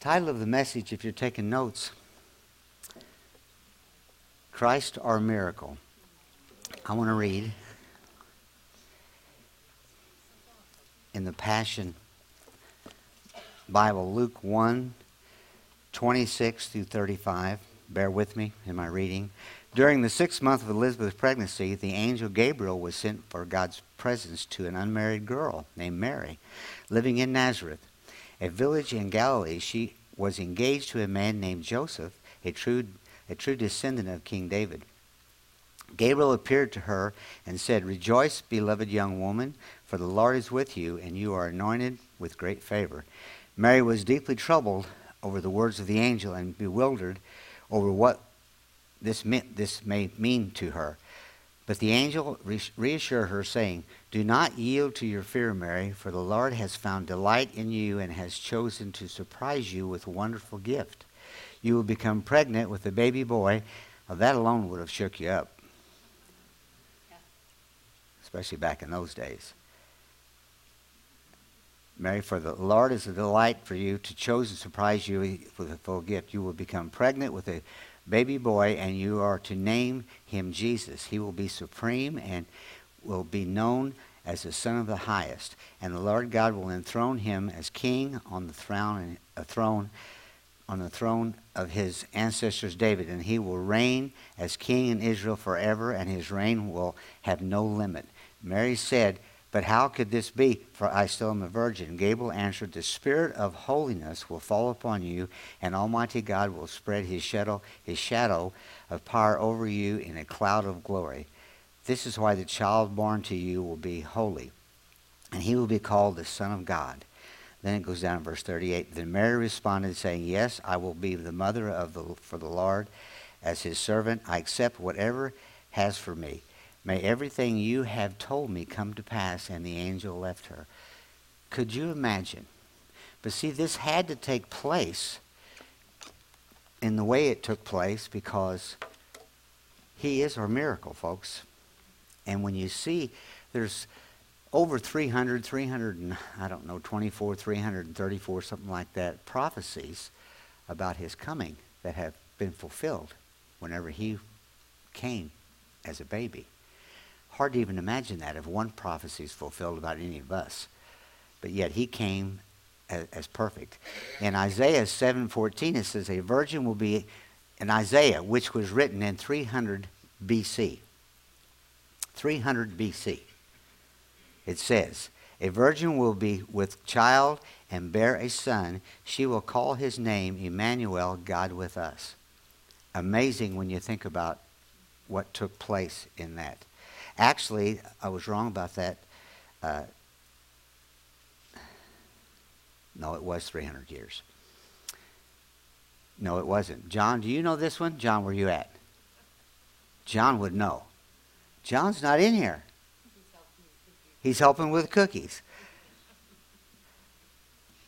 Title of the message, if you're taking notes Christ our miracle. I want to read in the Passion Bible, Luke 1 26 through 35. Bear with me in my reading. During the sixth month of Elizabeth's pregnancy, the angel Gabriel was sent for God's presence to an unmarried girl named Mary, living in Nazareth, a village in Galilee. She was engaged to a man named Joseph, a true, a true descendant of King David. Gabriel appeared to her and said, Rejoice, beloved young woman, for the Lord is with you, and you are anointed with great favor. Mary was deeply troubled over the words of the angel and bewildered over what this, meant, this may mean to her. But the angel reassured her, saying, Do not yield to your fear, Mary, for the Lord has found delight in you and has chosen to surprise you with a wonderful gift. You will become pregnant with a baby boy. That alone would have shook you up, especially back in those days. Mary, for the Lord is a delight for you to choose to surprise you with a full gift. You will become pregnant with a baby boy, and you are to name him Jesus. He will be supreme and will be known as the Son of the Highest. And the Lord God will enthrone him as king on the throne, a throne on the throne of his ancestors David, and he will reign as king in Israel forever, and his reign will have no limit. Mary said, but how could this be? For I still am a virgin. Gabriel answered, The Spirit of holiness will fall upon you, and Almighty God will spread his shadow, his shadow of power over you in a cloud of glory. This is why the child born to you will be holy, and he will be called the Son of God. Then it goes down to verse 38. Then Mary responded, saying, Yes, I will be the mother of the, for the Lord. As his servant, I accept whatever has for me. May everything you have told me come to pass. And the angel left her. Could you imagine? But see, this had to take place in the way it took place because he is our miracle, folks. And when you see there's over 300, 300, and, I don't know, 24, 334, something like that, prophecies about his coming that have been fulfilled whenever he came as a baby. Hard to even imagine that if one prophecy is fulfilled about any of us. But yet he came as, as perfect. In Isaiah 7:14 it says a virgin will be in Isaiah which was written in 300 BC. 300 BC. It says, a virgin will be with child and bear a son. She will call his name Emmanuel, God with us. Amazing when you think about what took place in that. Actually, I was wrong about that. Uh, no, it was 300 years. No, it wasn't. John, do you know this one? John, where are you at? John would know. John's not in here. He's helping with cookies.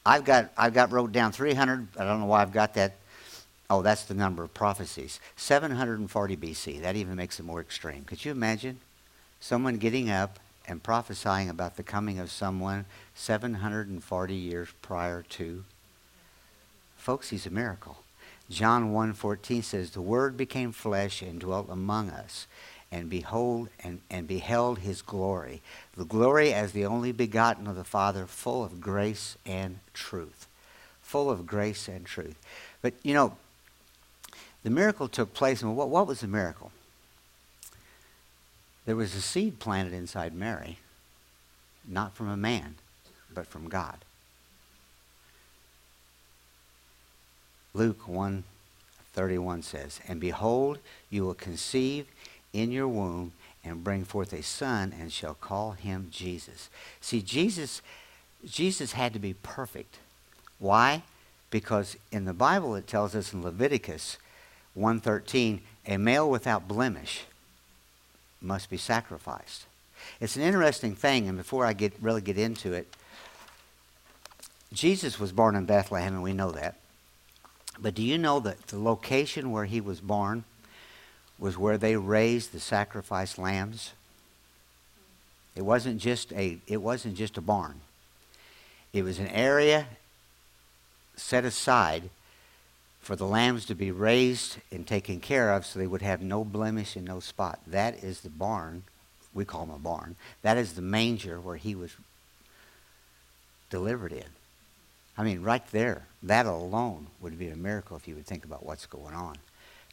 I've got I've got wrote down 300. I don't know why I've got that. Oh, that's the number of prophecies. 740 BC. That even makes it more extreme. Could you imagine? Someone getting up and prophesying about the coming of someone 740 years prior to. Folks, he's a miracle. John 1:14 says, "The word became flesh and dwelt among us, and behold and, and beheld his glory, the glory as the only begotten of the Father, full of grace and truth." Full of grace and truth. But you know, the miracle took place, and what, what was the miracle? There was a seed planted inside Mary, not from a man, but from God. Luke 1:31 says, "And behold, you will conceive in your womb and bring forth a son and shall call him Jesus." See, Jesus Jesus had to be perfect. Why? Because in the Bible it tells us in Leviticus 1:13, a male without blemish must be sacrificed. It's an interesting thing, and before I get really get into it, Jesus was born in Bethlehem, and we know that. But do you know that the location where he was born was where they raised the sacrificed lambs? It wasn't just a it wasn't just a barn. It was an area set aside for the lambs to be raised and taken care of so they would have no blemish and no spot. That is the barn. We call him a barn. That is the manger where he was delivered in. I mean, right there, that alone would be a miracle if you would think about what's going on.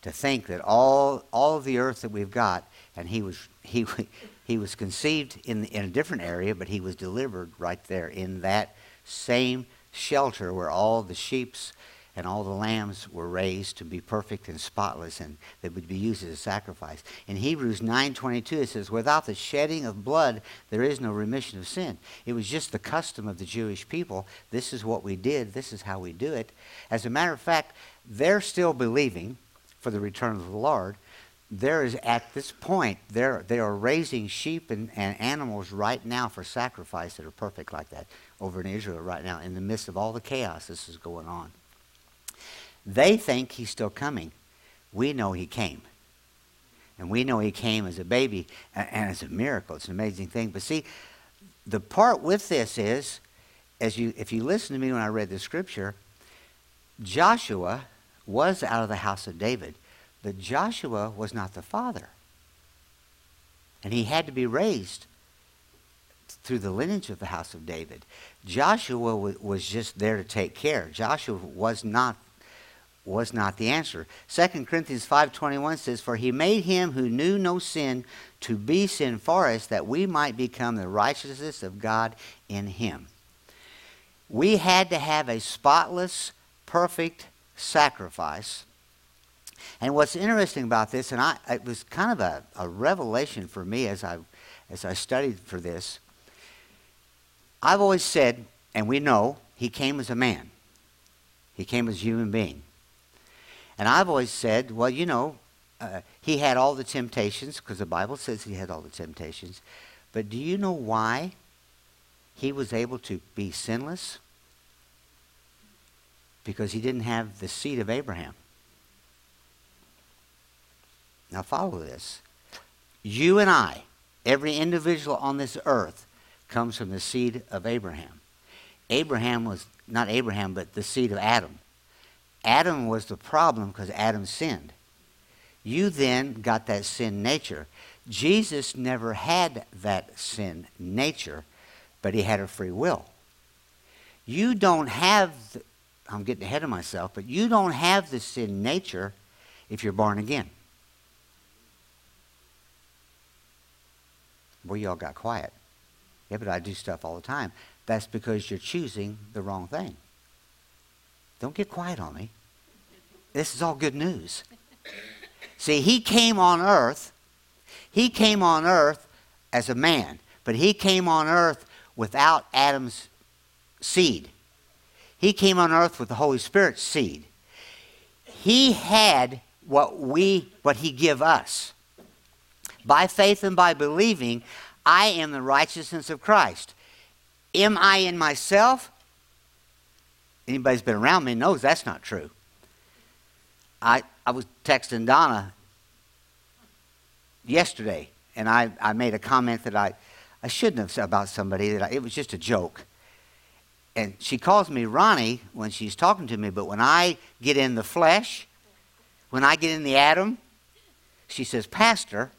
To think that all, all of the earth that we've got, and he was, he, he was conceived in, in a different area, but he was delivered right there in that same shelter where all the sheep's and all the lambs were raised to be perfect and spotless and they would be used as a sacrifice. In hebrews 9.22 it says without the shedding of blood there is no remission of sin. It was just the custom of the jewish people. This is what we did. This is how we do it. As a matter of fact they're still believing for the return of the lord. There is at this point they are raising sheep and, and animals right now for sacrifice that are perfect like that over in israel right now in the midst of all the chaos this is going on they think he's still coming. We know he came. And we know he came as a baby and, as a miracle. It's an amazing thing. But see, the part with this is, as you, if you listen to me when I read the scripture, Joshua was out of the house of David, but Joshua was not the father. And he had to be raised through the lineage of the house of David. Joshua was just there to take care. Joshua was not was not the answer. 2 Corinthians 5:21 says for he made him who knew no sin to be sin for us that we might become the righteousness of God in him. We had to have a spotless, perfect sacrifice. And what's interesting about this, and I, it was kind of a, a revelation for me as I, as I studied for this, I've always said, and we know, he came as a man. He came as a human being. And I've always said, well, you know, uh, he had all the temptations because the Bible says he had all the temptations. But do you know why he was able to be sinless? Because he didn't have the seed of Abraham. Now, follow this. You and I, every individual on this earth, comes from the seed of Abraham. Abraham was not Abraham, but the seed of Adam. Adam was the problem because Adam sinned. You then got that sin nature. Jesus never had that sin nature, but he had a free will. You don't have, the, I'm getting ahead of myself, but you don't have the sin nature if you're born again. Well, y'all got quiet. Yeah, but I do stuff all the time. That's because you're choosing the wrong thing. Don't get quiet on me. This is all good news. See, he came on earth. He came on earth as a man, but he came on earth without Adam's seed. He came on earth with the Holy Spirit's seed. He had what we what he give us. By faith and by believing, I am the righteousness of Christ. Am I in myself? Anybody's been around me knows that's not true. I, I was texting Donna yesterday, and I, I made a comment that I, I shouldn't have said about somebody. That I, it was just a joke. And she calls me Ronnie when she's talking to me, but when I get in the flesh, when I get in the Adam, she says, Pastor,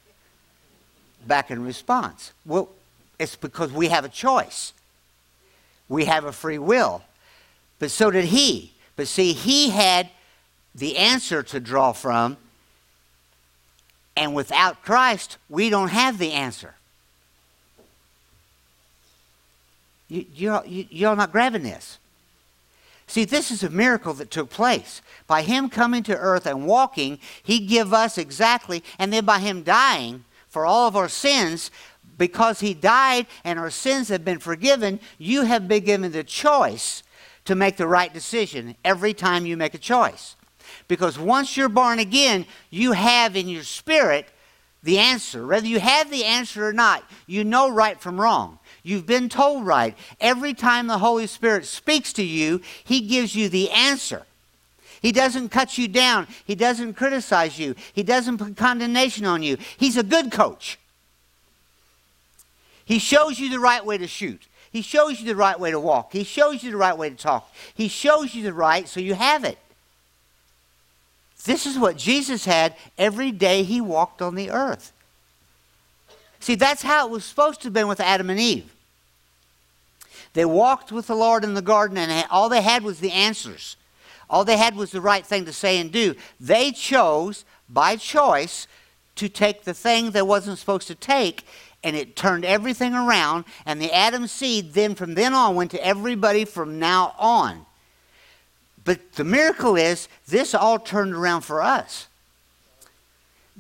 back in response. Well, it's because we have a choice. We have a free will. But so did he. But see, he had the answer to draw from. And without Christ, we don't have the answer. You, you're, you, you're not grabbing this. See, this is a miracle that took place. By him coming to earth and walking, he give us exactly, and then by him dying for all of our sins, because he died and our sins have been forgiven, you have been given the choice to make the right decision every time you make a choice. Because once you're born again, you have in your spirit the answer. Whether you have the answer or not, you know right from wrong. You've been told right. Every time the Holy Spirit speaks to you, He gives you the answer. He doesn't cut you down. He doesn't criticize you. He doesn't put condemnation on you. He's a good coach. He shows you the right way to shoot. He shows you the right way to walk. He shows you the right way to talk. He shows you the right so you have it. This is what Jesus had every day he walked on the earth. See, that's how it was supposed to have been with Adam and Eve. They walked with the Lord in the garden, and all they had was the answers. All they had was the right thing to say and do. They chose, by choice, to take the thing they wasn't supposed to take, and it turned everything around. And the Adam seed then, from then on, went to everybody from now on. But the miracle is this all turned around for us.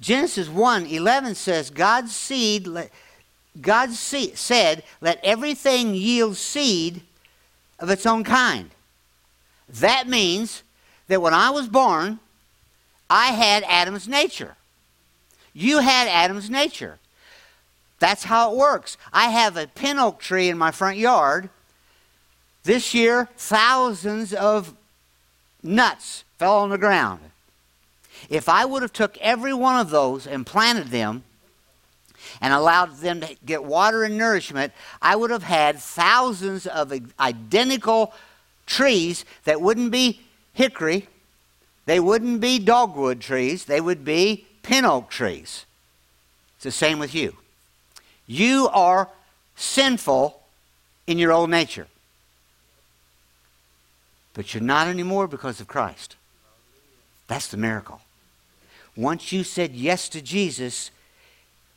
Genesis 1 11 says, God's seed, God said, let everything yield seed of its own kind. That means that when I was born, I had Adam's nature. You had Adam's nature. That's how it works. I have a pin oak tree in my front yard. This year, thousands of nuts fell on the ground. If I would have took every one of those and planted them and allowed them to get water and nourishment, I would have had thousands of identical trees that wouldn't be hickory, they wouldn't be dogwood trees, they would be pin oak trees. It's the same with you. You are sinful in your old nature. But you're not anymore because of Christ. That's the miracle. Once you said yes to Jesus,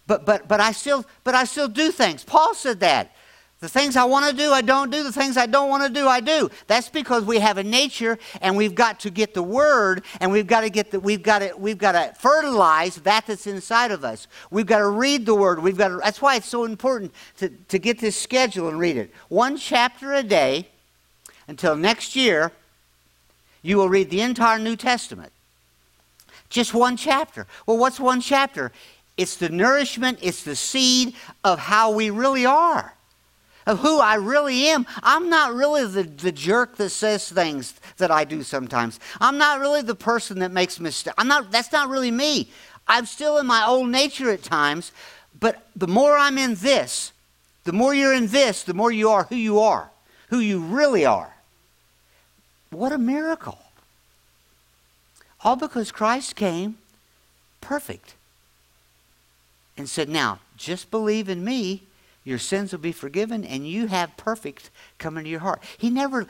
but but but I still but I still do things. Paul said that. The things I want to do, I don't do. The things I don't want to do, I do. That's because we have a nature and we've got to get the word and we've got to get the we've got to we've got to fertilize that that's inside of us. We've got to read the word. We've got to, that's why it's so important to, to get this schedule and read it. One chapter a day until next year, you will read the entire New Testament. Just one chapter. Well, what's one chapter? It's the nourishment, it's the seed of how we really are, of who I really am. I'm not really the, the jerk that says things that I do sometimes. I'm not really the person that makes mistakes. I'm not, that's not really me. I'm still in my old nature at times, but the more I'm in this, the more you're in this, the more you are who you are, who you really are. What a miracle. All because Christ came perfect and said, Now, just believe in me, your sins will be forgiven, and you have perfect come into your heart. He never,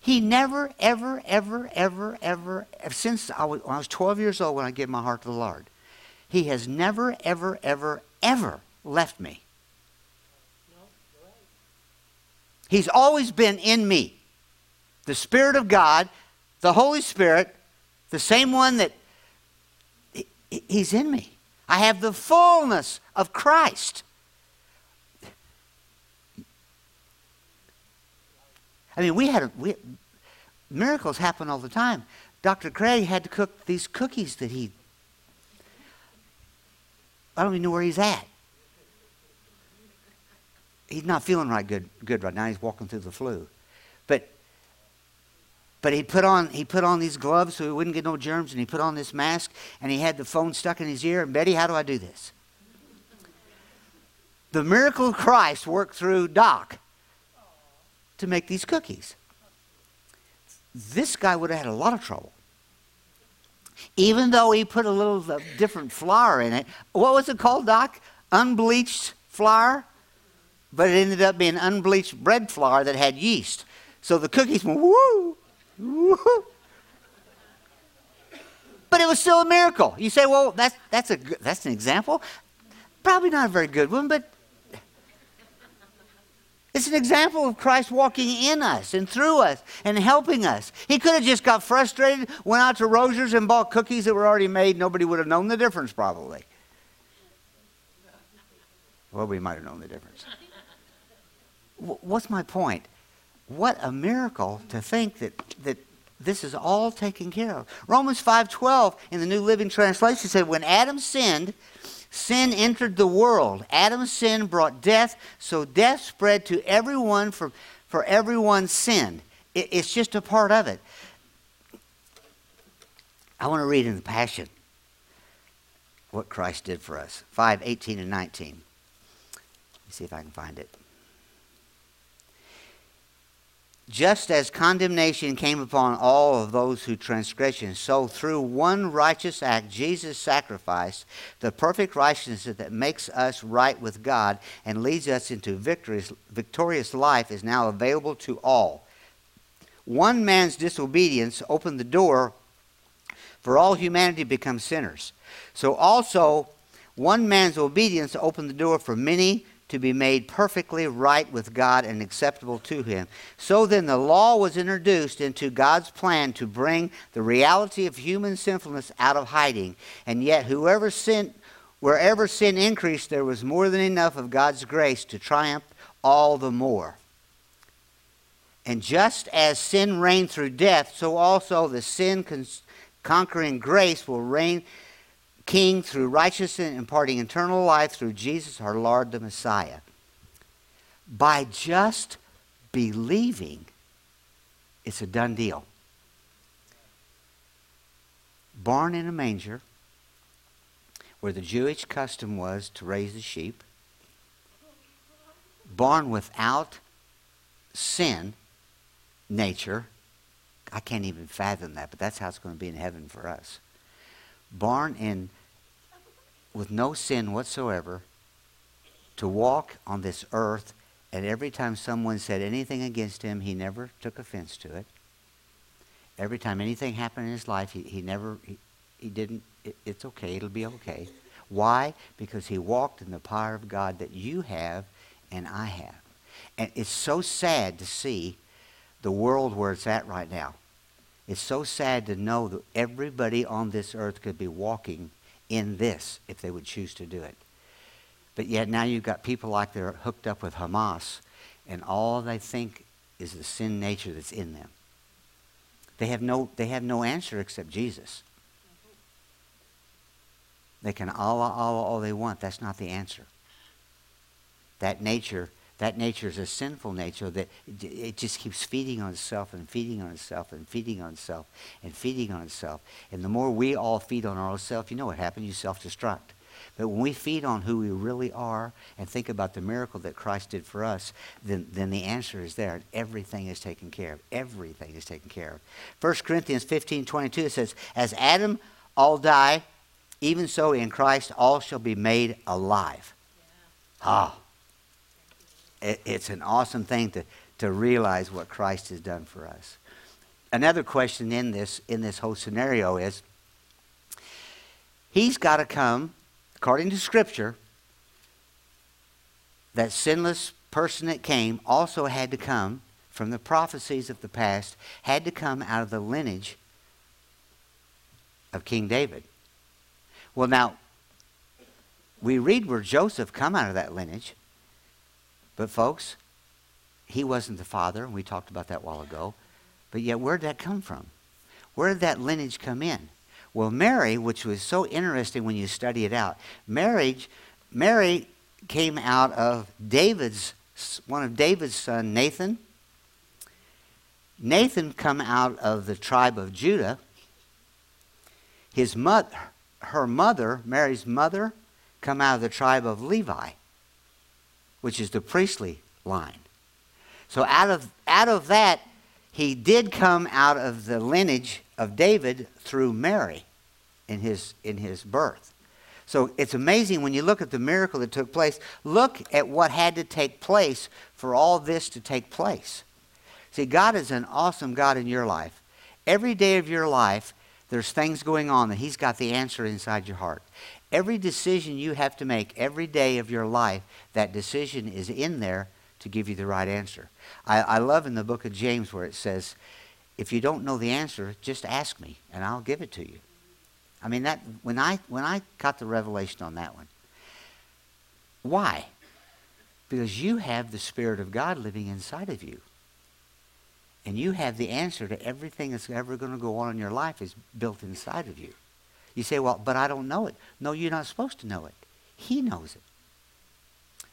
he never, ever, ever, ever, ever, since I was, I was 12 years old when I gave my heart to the Lord, he has never, ever, ever, ever left me. He's always been in me the Spirit of God, the Holy Spirit, the same one that He's in me. I have the fullness of Christ. I mean, we had we, miracles happen all the time. Dr. Craig had to cook these cookies that he. I don't even know where he's at. He's not feeling right good, good right now. He's walking through the flu. But but he put on he put on these gloves so he wouldn't get no germs, and he put on this mask, and he had the phone stuck in his ear. And Betty, how do I do this? The miracle of Christ worked through Doc to make these cookies. This guy would have had a lot of trouble. Even though he put a little uh, different flour in it. What was it called, Doc? Unbleached flour? But it ended up being unbleached bread flour that had yeast. So the cookies went, woo, but it was still a miracle. You say, well, that's, that's, a, that's an example. Probably not a very good one, but it's an example of Christ walking in us and through us and helping us. He could have just got frustrated, went out to Rogers and bought cookies that were already made. Nobody would have known the difference, probably. Well, we might have known the difference. What's my point? what a miracle to think that, that this is all taken care of. Romans 5:12 in the New Living Translation said when Adam sinned, sin entered the world. Adam's sin brought death, so death spread to everyone for, for everyone's sin. It, it's just a part of it. I want to read in the Passion what Christ did for us. 5, 18 and 19. Let me see if I can find it. Just as condemnation came upon all of those who transgression, so through one righteous act, Jesus sacrificed the perfect righteousness that makes us right with God and leads us into victorious, victorious life is now available to all. One man's disobedience opened the door for all humanity to become sinners. So also, one man's obedience opened the door for many to be made perfectly right with God and acceptable to Him. So then, the law was introduced into God's plan to bring the reality of human sinfulness out of hiding. And yet, whoever sinned, wherever sin increased, there was more than enough of God's grace to triumph all the more. And just as sin reigned through death, so also the sin conquering grace will reign King through righteousness, imparting eternal life through Jesus our Lord the Messiah. By just believing, it's a done deal. Born in a manger, where the Jewish custom was to raise the sheep, born without sin nature. I can't even fathom that, but that's how it's going to be in heaven for us born in with no sin whatsoever, to walk on this earth, and every time someone said anything against him, he never took offense to it. Every time anything happened in his life, he, he never, he, he didn't, it, it's okay, it'll be okay. Why? Because he walked in the power of God that you have and I have. And it's so sad to see the world where it's at right now. It's so sad to know that everybody on this earth could be walking in this if they would choose to do it. But yet now you've got people like they're hooked up with Hamas, and all they think is the sin nature that's in them. They have no, they have no answer except Jesus. They can Allah, Allah all they want. That's not the answer. That nature that nature is a sinful nature that it just keeps feeding on itself and feeding on itself and feeding on itself and feeding on itself. And the more we all feed on ourselves, you know what happens? You self destruct. But when we feed on who we really are and think about the miracle that Christ did for us, then, then the answer is there. Everything is taken care of. Everything is taken care of. 1 Corinthians 15 22 it says, As Adam all die, even so in Christ all shall be made alive. Yeah. Ah it, it's an awesome thing to, to realize what Christ has done for us. Another question in this, in this whole scenario is He's got to come, according to Scripture, that sinless person that came also had to come from the prophecies of the past, had to come out of the lineage of King David. Well, now, we read where Joseph come out of that lineage. But, folks, he wasn't the father, and we talked about that a while ago. But yet, where did that come from? Where did that lineage come in? Well, Mary, which was so interesting when you study it out, marriage, Mary came out of David's, one of David's son, Nathan. Nathan come out of the tribe of Judah. His mother, her mother, Mary's mother, come out of the tribe of Levi which is the priestly line. So out of, out of that, he did come out of the lineage of David through Mary in his, in his birth. So it's amazing when you look at the miracle that took place. Look at what had to take place for all this to take place. See, God is an awesome God in your life. Every day of your life, there's things going on that He's got the answer inside your heart. Every decision you have to make every day of your life, that decision is in there to give you the right answer. I, I love in the book of James where it says, if you don't know the answer, just ask me and I'll give it to you. I mean that when I when I got the revelation on that one. Why? Because you have the Spirit of God living inside of you. And you have the answer to everything that's ever going to go on in your life is built inside of you. You say, well, but I don't know it. No, you're not supposed to know it. He knows it.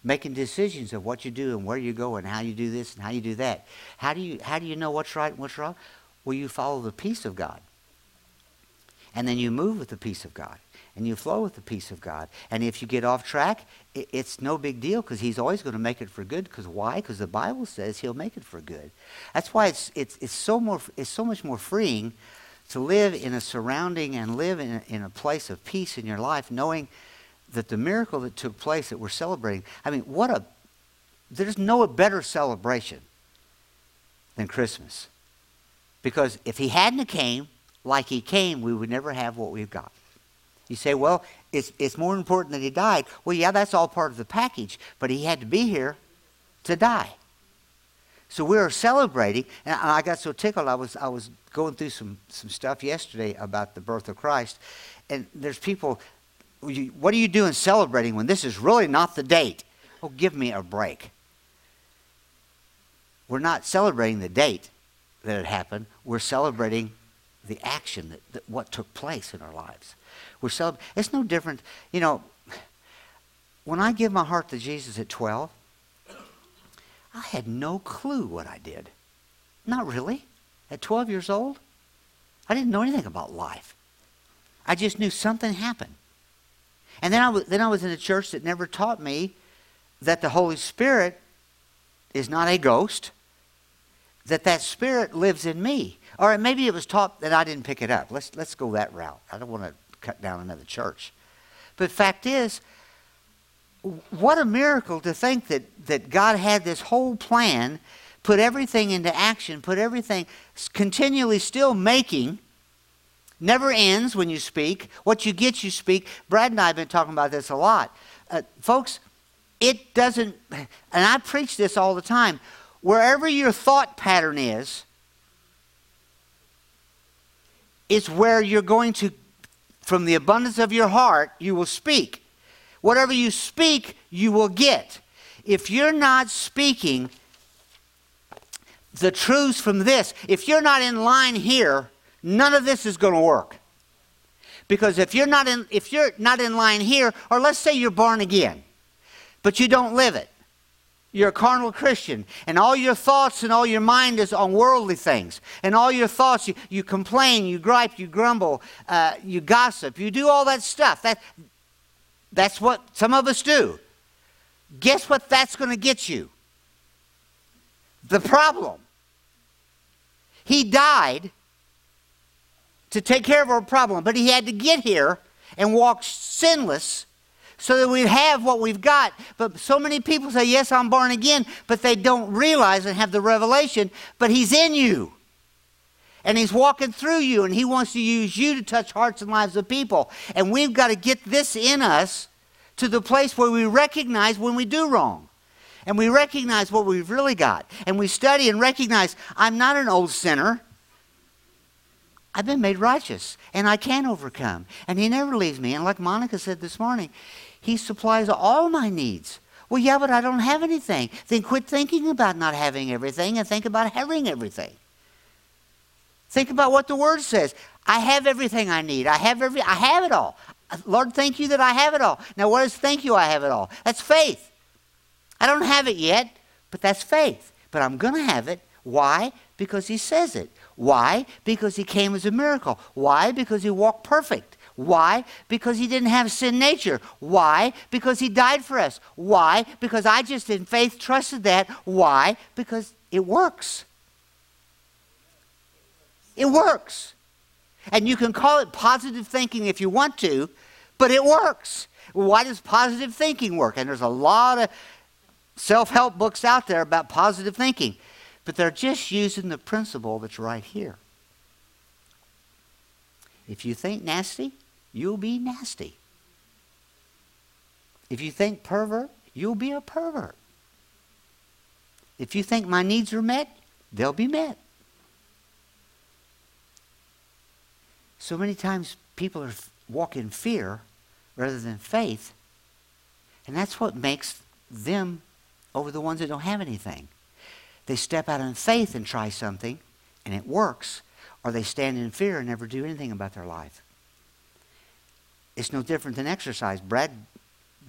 Making decisions of what you do and where you go and how you do this and how you do that. How do you, how do you know what's right and what's wrong? Well, you follow the peace of God. And then you move with the peace of God and you flow with the peace of God. And if you get off track, it's no big deal because He's always going to make it for good. Because why? Because the Bible says He'll make it for good. That's why it's, it's, it's, so more, it's so much more freeing to live in a surrounding and live in a, in a place of peace in your life, knowing that the miracle that took place that we're celebrating, I mean, what a, there's no better celebration than Christmas. Because if he hadn't came like he came, we would never have what we've got. You say, well, it's, it's more important that he died. Well, yeah, that's all part of the package, but he had to be here to die. So we were celebrating, and I got so tickled. I was, I was going through some, some stuff yesterday about the birth of Christ, and there's people, what are you doing celebrating when this is really not the date? Oh, give me a break. We're not celebrating the date that it happened, we're celebrating the action that, that what took place in our lives. We're celeb- it's no different. You know, when I give my heart to Jesus at 12, I had no clue what I did. Not really. At 12 years old, I didn't know anything about life. I just knew something happened. And then I, was, then I was in a church that never taught me that the Holy Spirit is not a ghost, that that Spirit lives in me. Or maybe it was taught that I didn't pick it up. Let's, let's go that route. I don't want to cut down another church. But fact is, what a miracle to think that, that God had this whole plan, put everything into action, put everything continually still making, never ends when you speak. What you get, you speak. Brad and I have been talking about this a lot. Uh, folks, it doesn't, and I preach this all the time, wherever your thought pattern is, is where you're going to from the abundance of your heart, you will speak. Whatever you speak, you will get. If you're not speaking the truths from this, if you're not in line here, none of this is going to work. Because if you're not in if you're not in line here, or let's say you're born again, but you don't live it, you're a carnal Christian, and all your thoughts and all your mind is on worldly things. And all your thoughts, you, you complain, you gripe, you grumble, uh, you gossip, you do all that stuff. That, that's what some of us do. Guess what that's going to get you? The problem. He died to take care of our problem, but he had to get here and walk sinless so that we have what we've got. But so many people say, Yes, I'm born again, but they don't realize and have the revelation, but He's in you. And He's walking through you, and He wants to use you to touch hearts and lives of people. And we've got to get this in us to the place where we recognize when we do wrong. And we recognize what we've really got. And we study and recognize I'm not an old sinner. I've been made righteous and I can overcome. And He never leaves me. And like Monica said this morning, he supplies all my needs. Well, yeah, but I don't have anything. Then quit thinking about not having everything and think about having everything. Think about what the word says. I have everything I need. I have every I have it all. Lord, thank you that I have it all. Now, what is thank you I have it all? That's faith. I don't have it yet, but that's faith. But I'm going to have it. Why? Because he says it. Why? Because he came as a miracle. Why? Because he walked perfect. Why? Because he didn't have sin nature. Why? Because he died for us. Why? Because I just in faith trusted that. Why? Because it works. It works. And you can call it positive thinking if you want to, but it works. Why does positive thinking work? And there's a lot of self help books out there about positive thinking, but they're just using the principle that's right here. If you think nasty, you'll be nasty. If you think pervert, you'll be a pervert. If you think my needs are met, they'll be met. So many times people are walk in fear rather than faith, and that's what makes them over the ones that don't have anything. They step out in faith and try something, and it works, or they stand in fear and never do anything about their life. It's no different than exercise. Brad,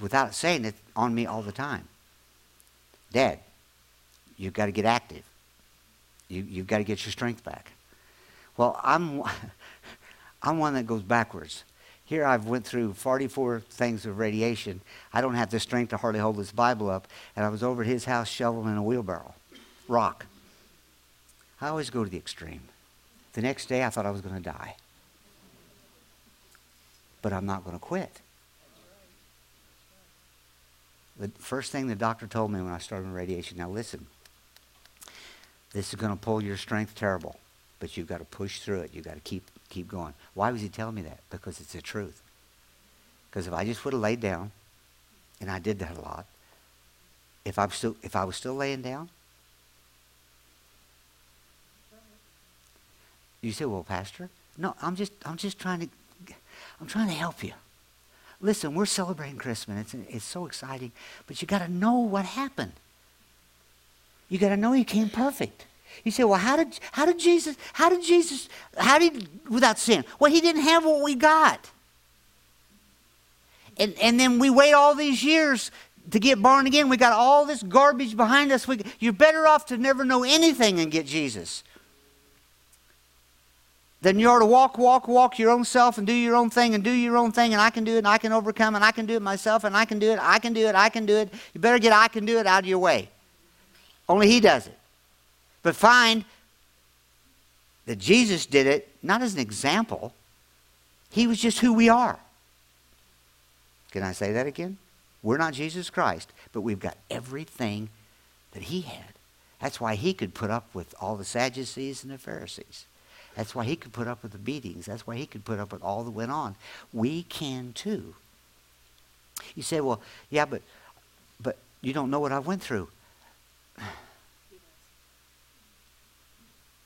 without saying it, on me all the time. Dad, you've got to get active. You, you've got to get your strength back. Well, I'm, I'm one that goes backwards. Here I've went through 44 things of radiation. I don't have the strength to hardly hold this Bible up, and I was over at his house shoveling in a wheelbarrow, rock. I always go to the extreme. The next day I thought I was going to die. But I'm not going to quit. The first thing the doctor told me when I started radiation, now listen, this is going to pull your strength terrible, but you've got to push through it. You've got to keep keep going. Why was he telling me that? Because it's the truth. Because if I just would have laid down, and I did that a lot, if I'm still if I was still laying down, you say, "Well, Pastor, no, I'm just I'm just trying to I'm trying to help you." Listen, we're celebrating Christmas. It's, it's so exciting, but you got to know what happened. You got to know He came perfect. You say, well, how did, how did Jesus, how did Jesus, how did, without sin? Well, he didn't have what we got. And, and then we wait all these years to get born again. We got all this garbage behind us. We, you're better off to never know anything and get Jesus than you are to walk, walk, walk your own self and do your own thing and do your own thing and I can do it and I can overcome and I can do it myself and I can do it, I can do it, I can do it. You better get I can do it out of your way. Only He does it. But find that Jesus did it not as an example, He was just who we are. Can I say that again? We're not Jesus Christ, but we've got everything that He had. That's why He could put up with all the Sadducees and the Pharisees. That's why He could put up with the beatings. That's why He could put up with all that went on. We can too. You say, well, yeah, but, but you don't know what I went through.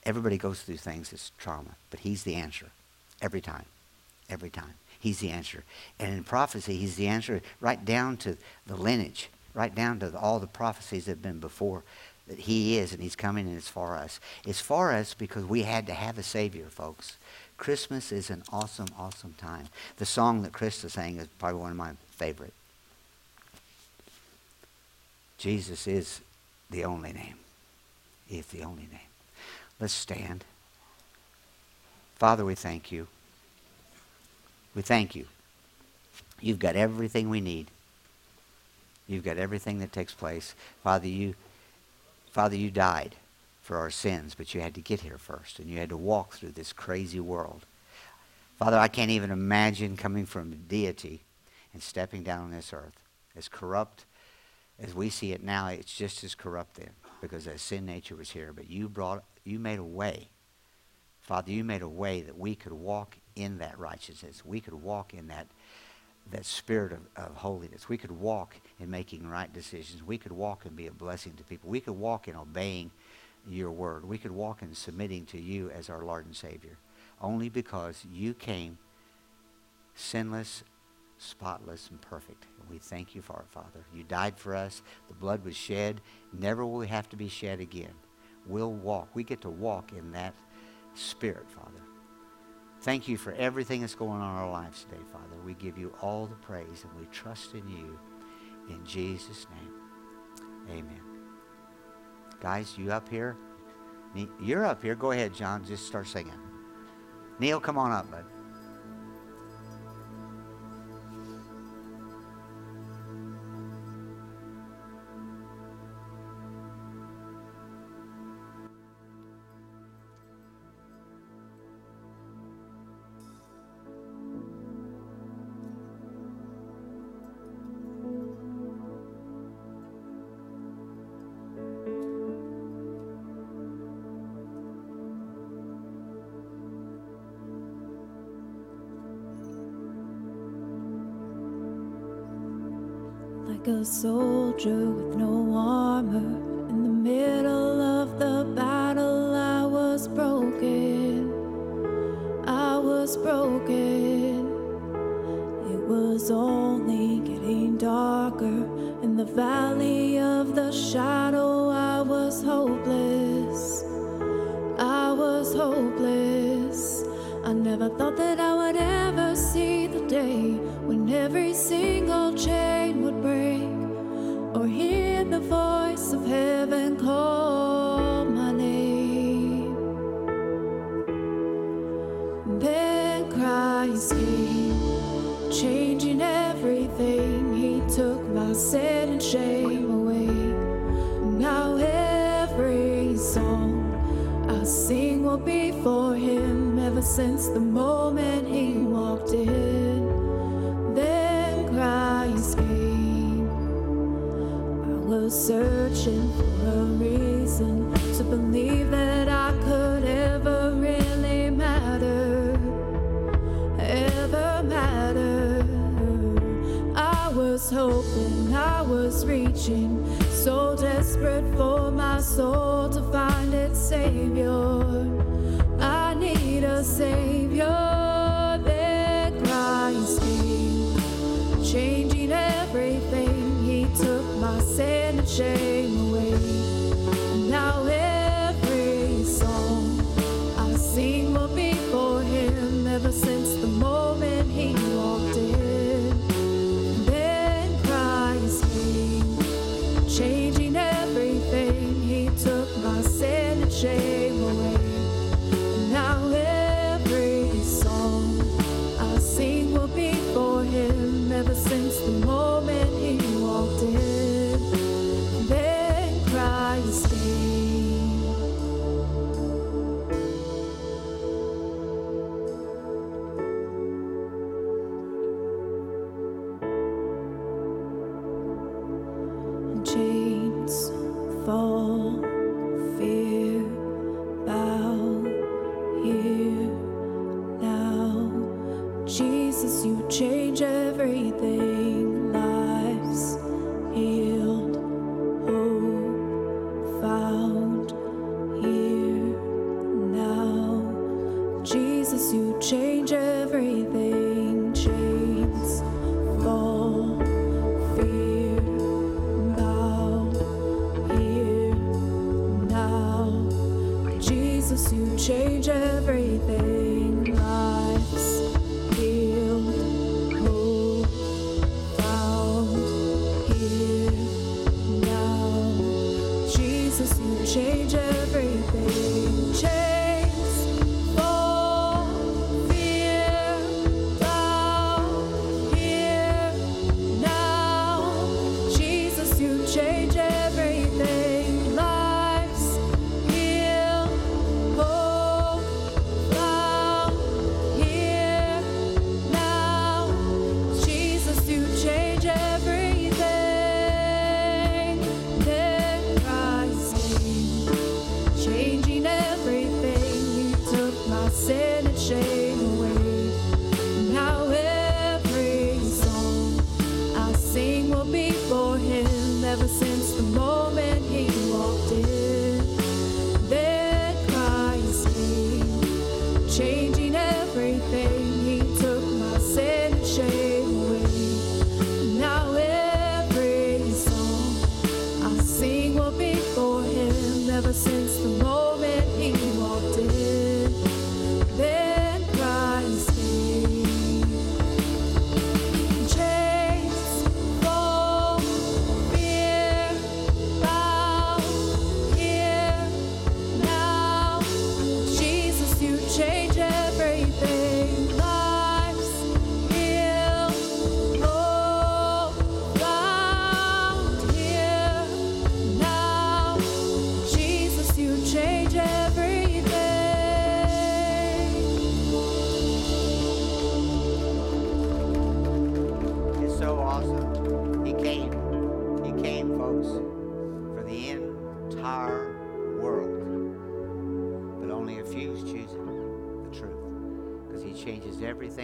Everybody goes through things as trauma, but he's the answer every time. Every time. He's the answer. And in prophecy, he's the answer right down to the lineage, right down to all the prophecies that have been before that he is and he's coming and it's for us. It's for us because we had to have a Savior, folks. Christmas is an awesome, awesome time. The song that Krista sang is probably one of my favorite. Jesus is the only name. He is the only name. Let's stand. Father, we thank you. We thank you. You've got everything we need. You've got everything that takes place. Father, you Father, you died for our sins, but you had to get here first, and you had to walk through this crazy world. Father, I can't even imagine coming from deity and stepping down on this earth. As corrupt as we see it now, it's just as corrupt then, because that sin nature was here. But you brought you made a way. Father, you made a way that we could walk in that righteousness. We could walk in that, that spirit of, of holiness. We could walk in making right decisions. We could walk and be a blessing to people. We could walk in obeying your word. We could walk in submitting to you as our Lord and Savior. Only because you came sinless, spotless, and perfect. And we thank you for it, Father. You died for us. The blood was shed. Never will we have to be shed again we'll walk. We get to walk in that spirit, Father. Thank you for everything that's going on in our lives today, Father. We give you all the praise and we trust in you. In Jesus' name, amen. Guys, you up here? You're up here. Go ahead, John. Just start singing. Neil, come on up, bud. I never thought that I would ever see the day when every single chain would break or hear the voice of heaven call since the moment. shame. sin and shame.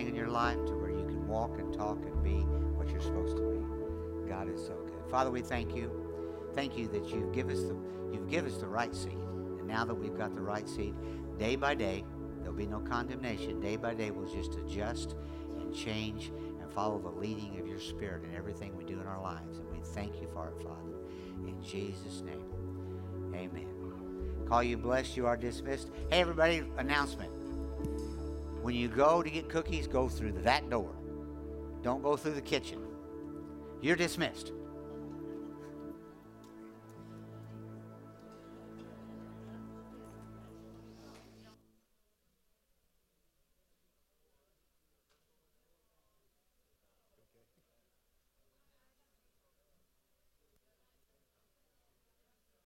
in your life to where you can walk and talk and be what you're supposed to be. God is so good. Father, we thank you. Thank you that you've given us the, you've given us the right seed. And now that we've got the right seed, day by day, there'll be no condemnation. Day by day, we'll just adjust and change and follow the leading of your spirit in everything we do in our lives. And we thank you for it, Father. In Jesus' name, amen. Call you blessed. You are dismissed. Hey, everybody, announcement. When you go to get cookies, go through that door. Don't go through the kitchen. You're dismissed.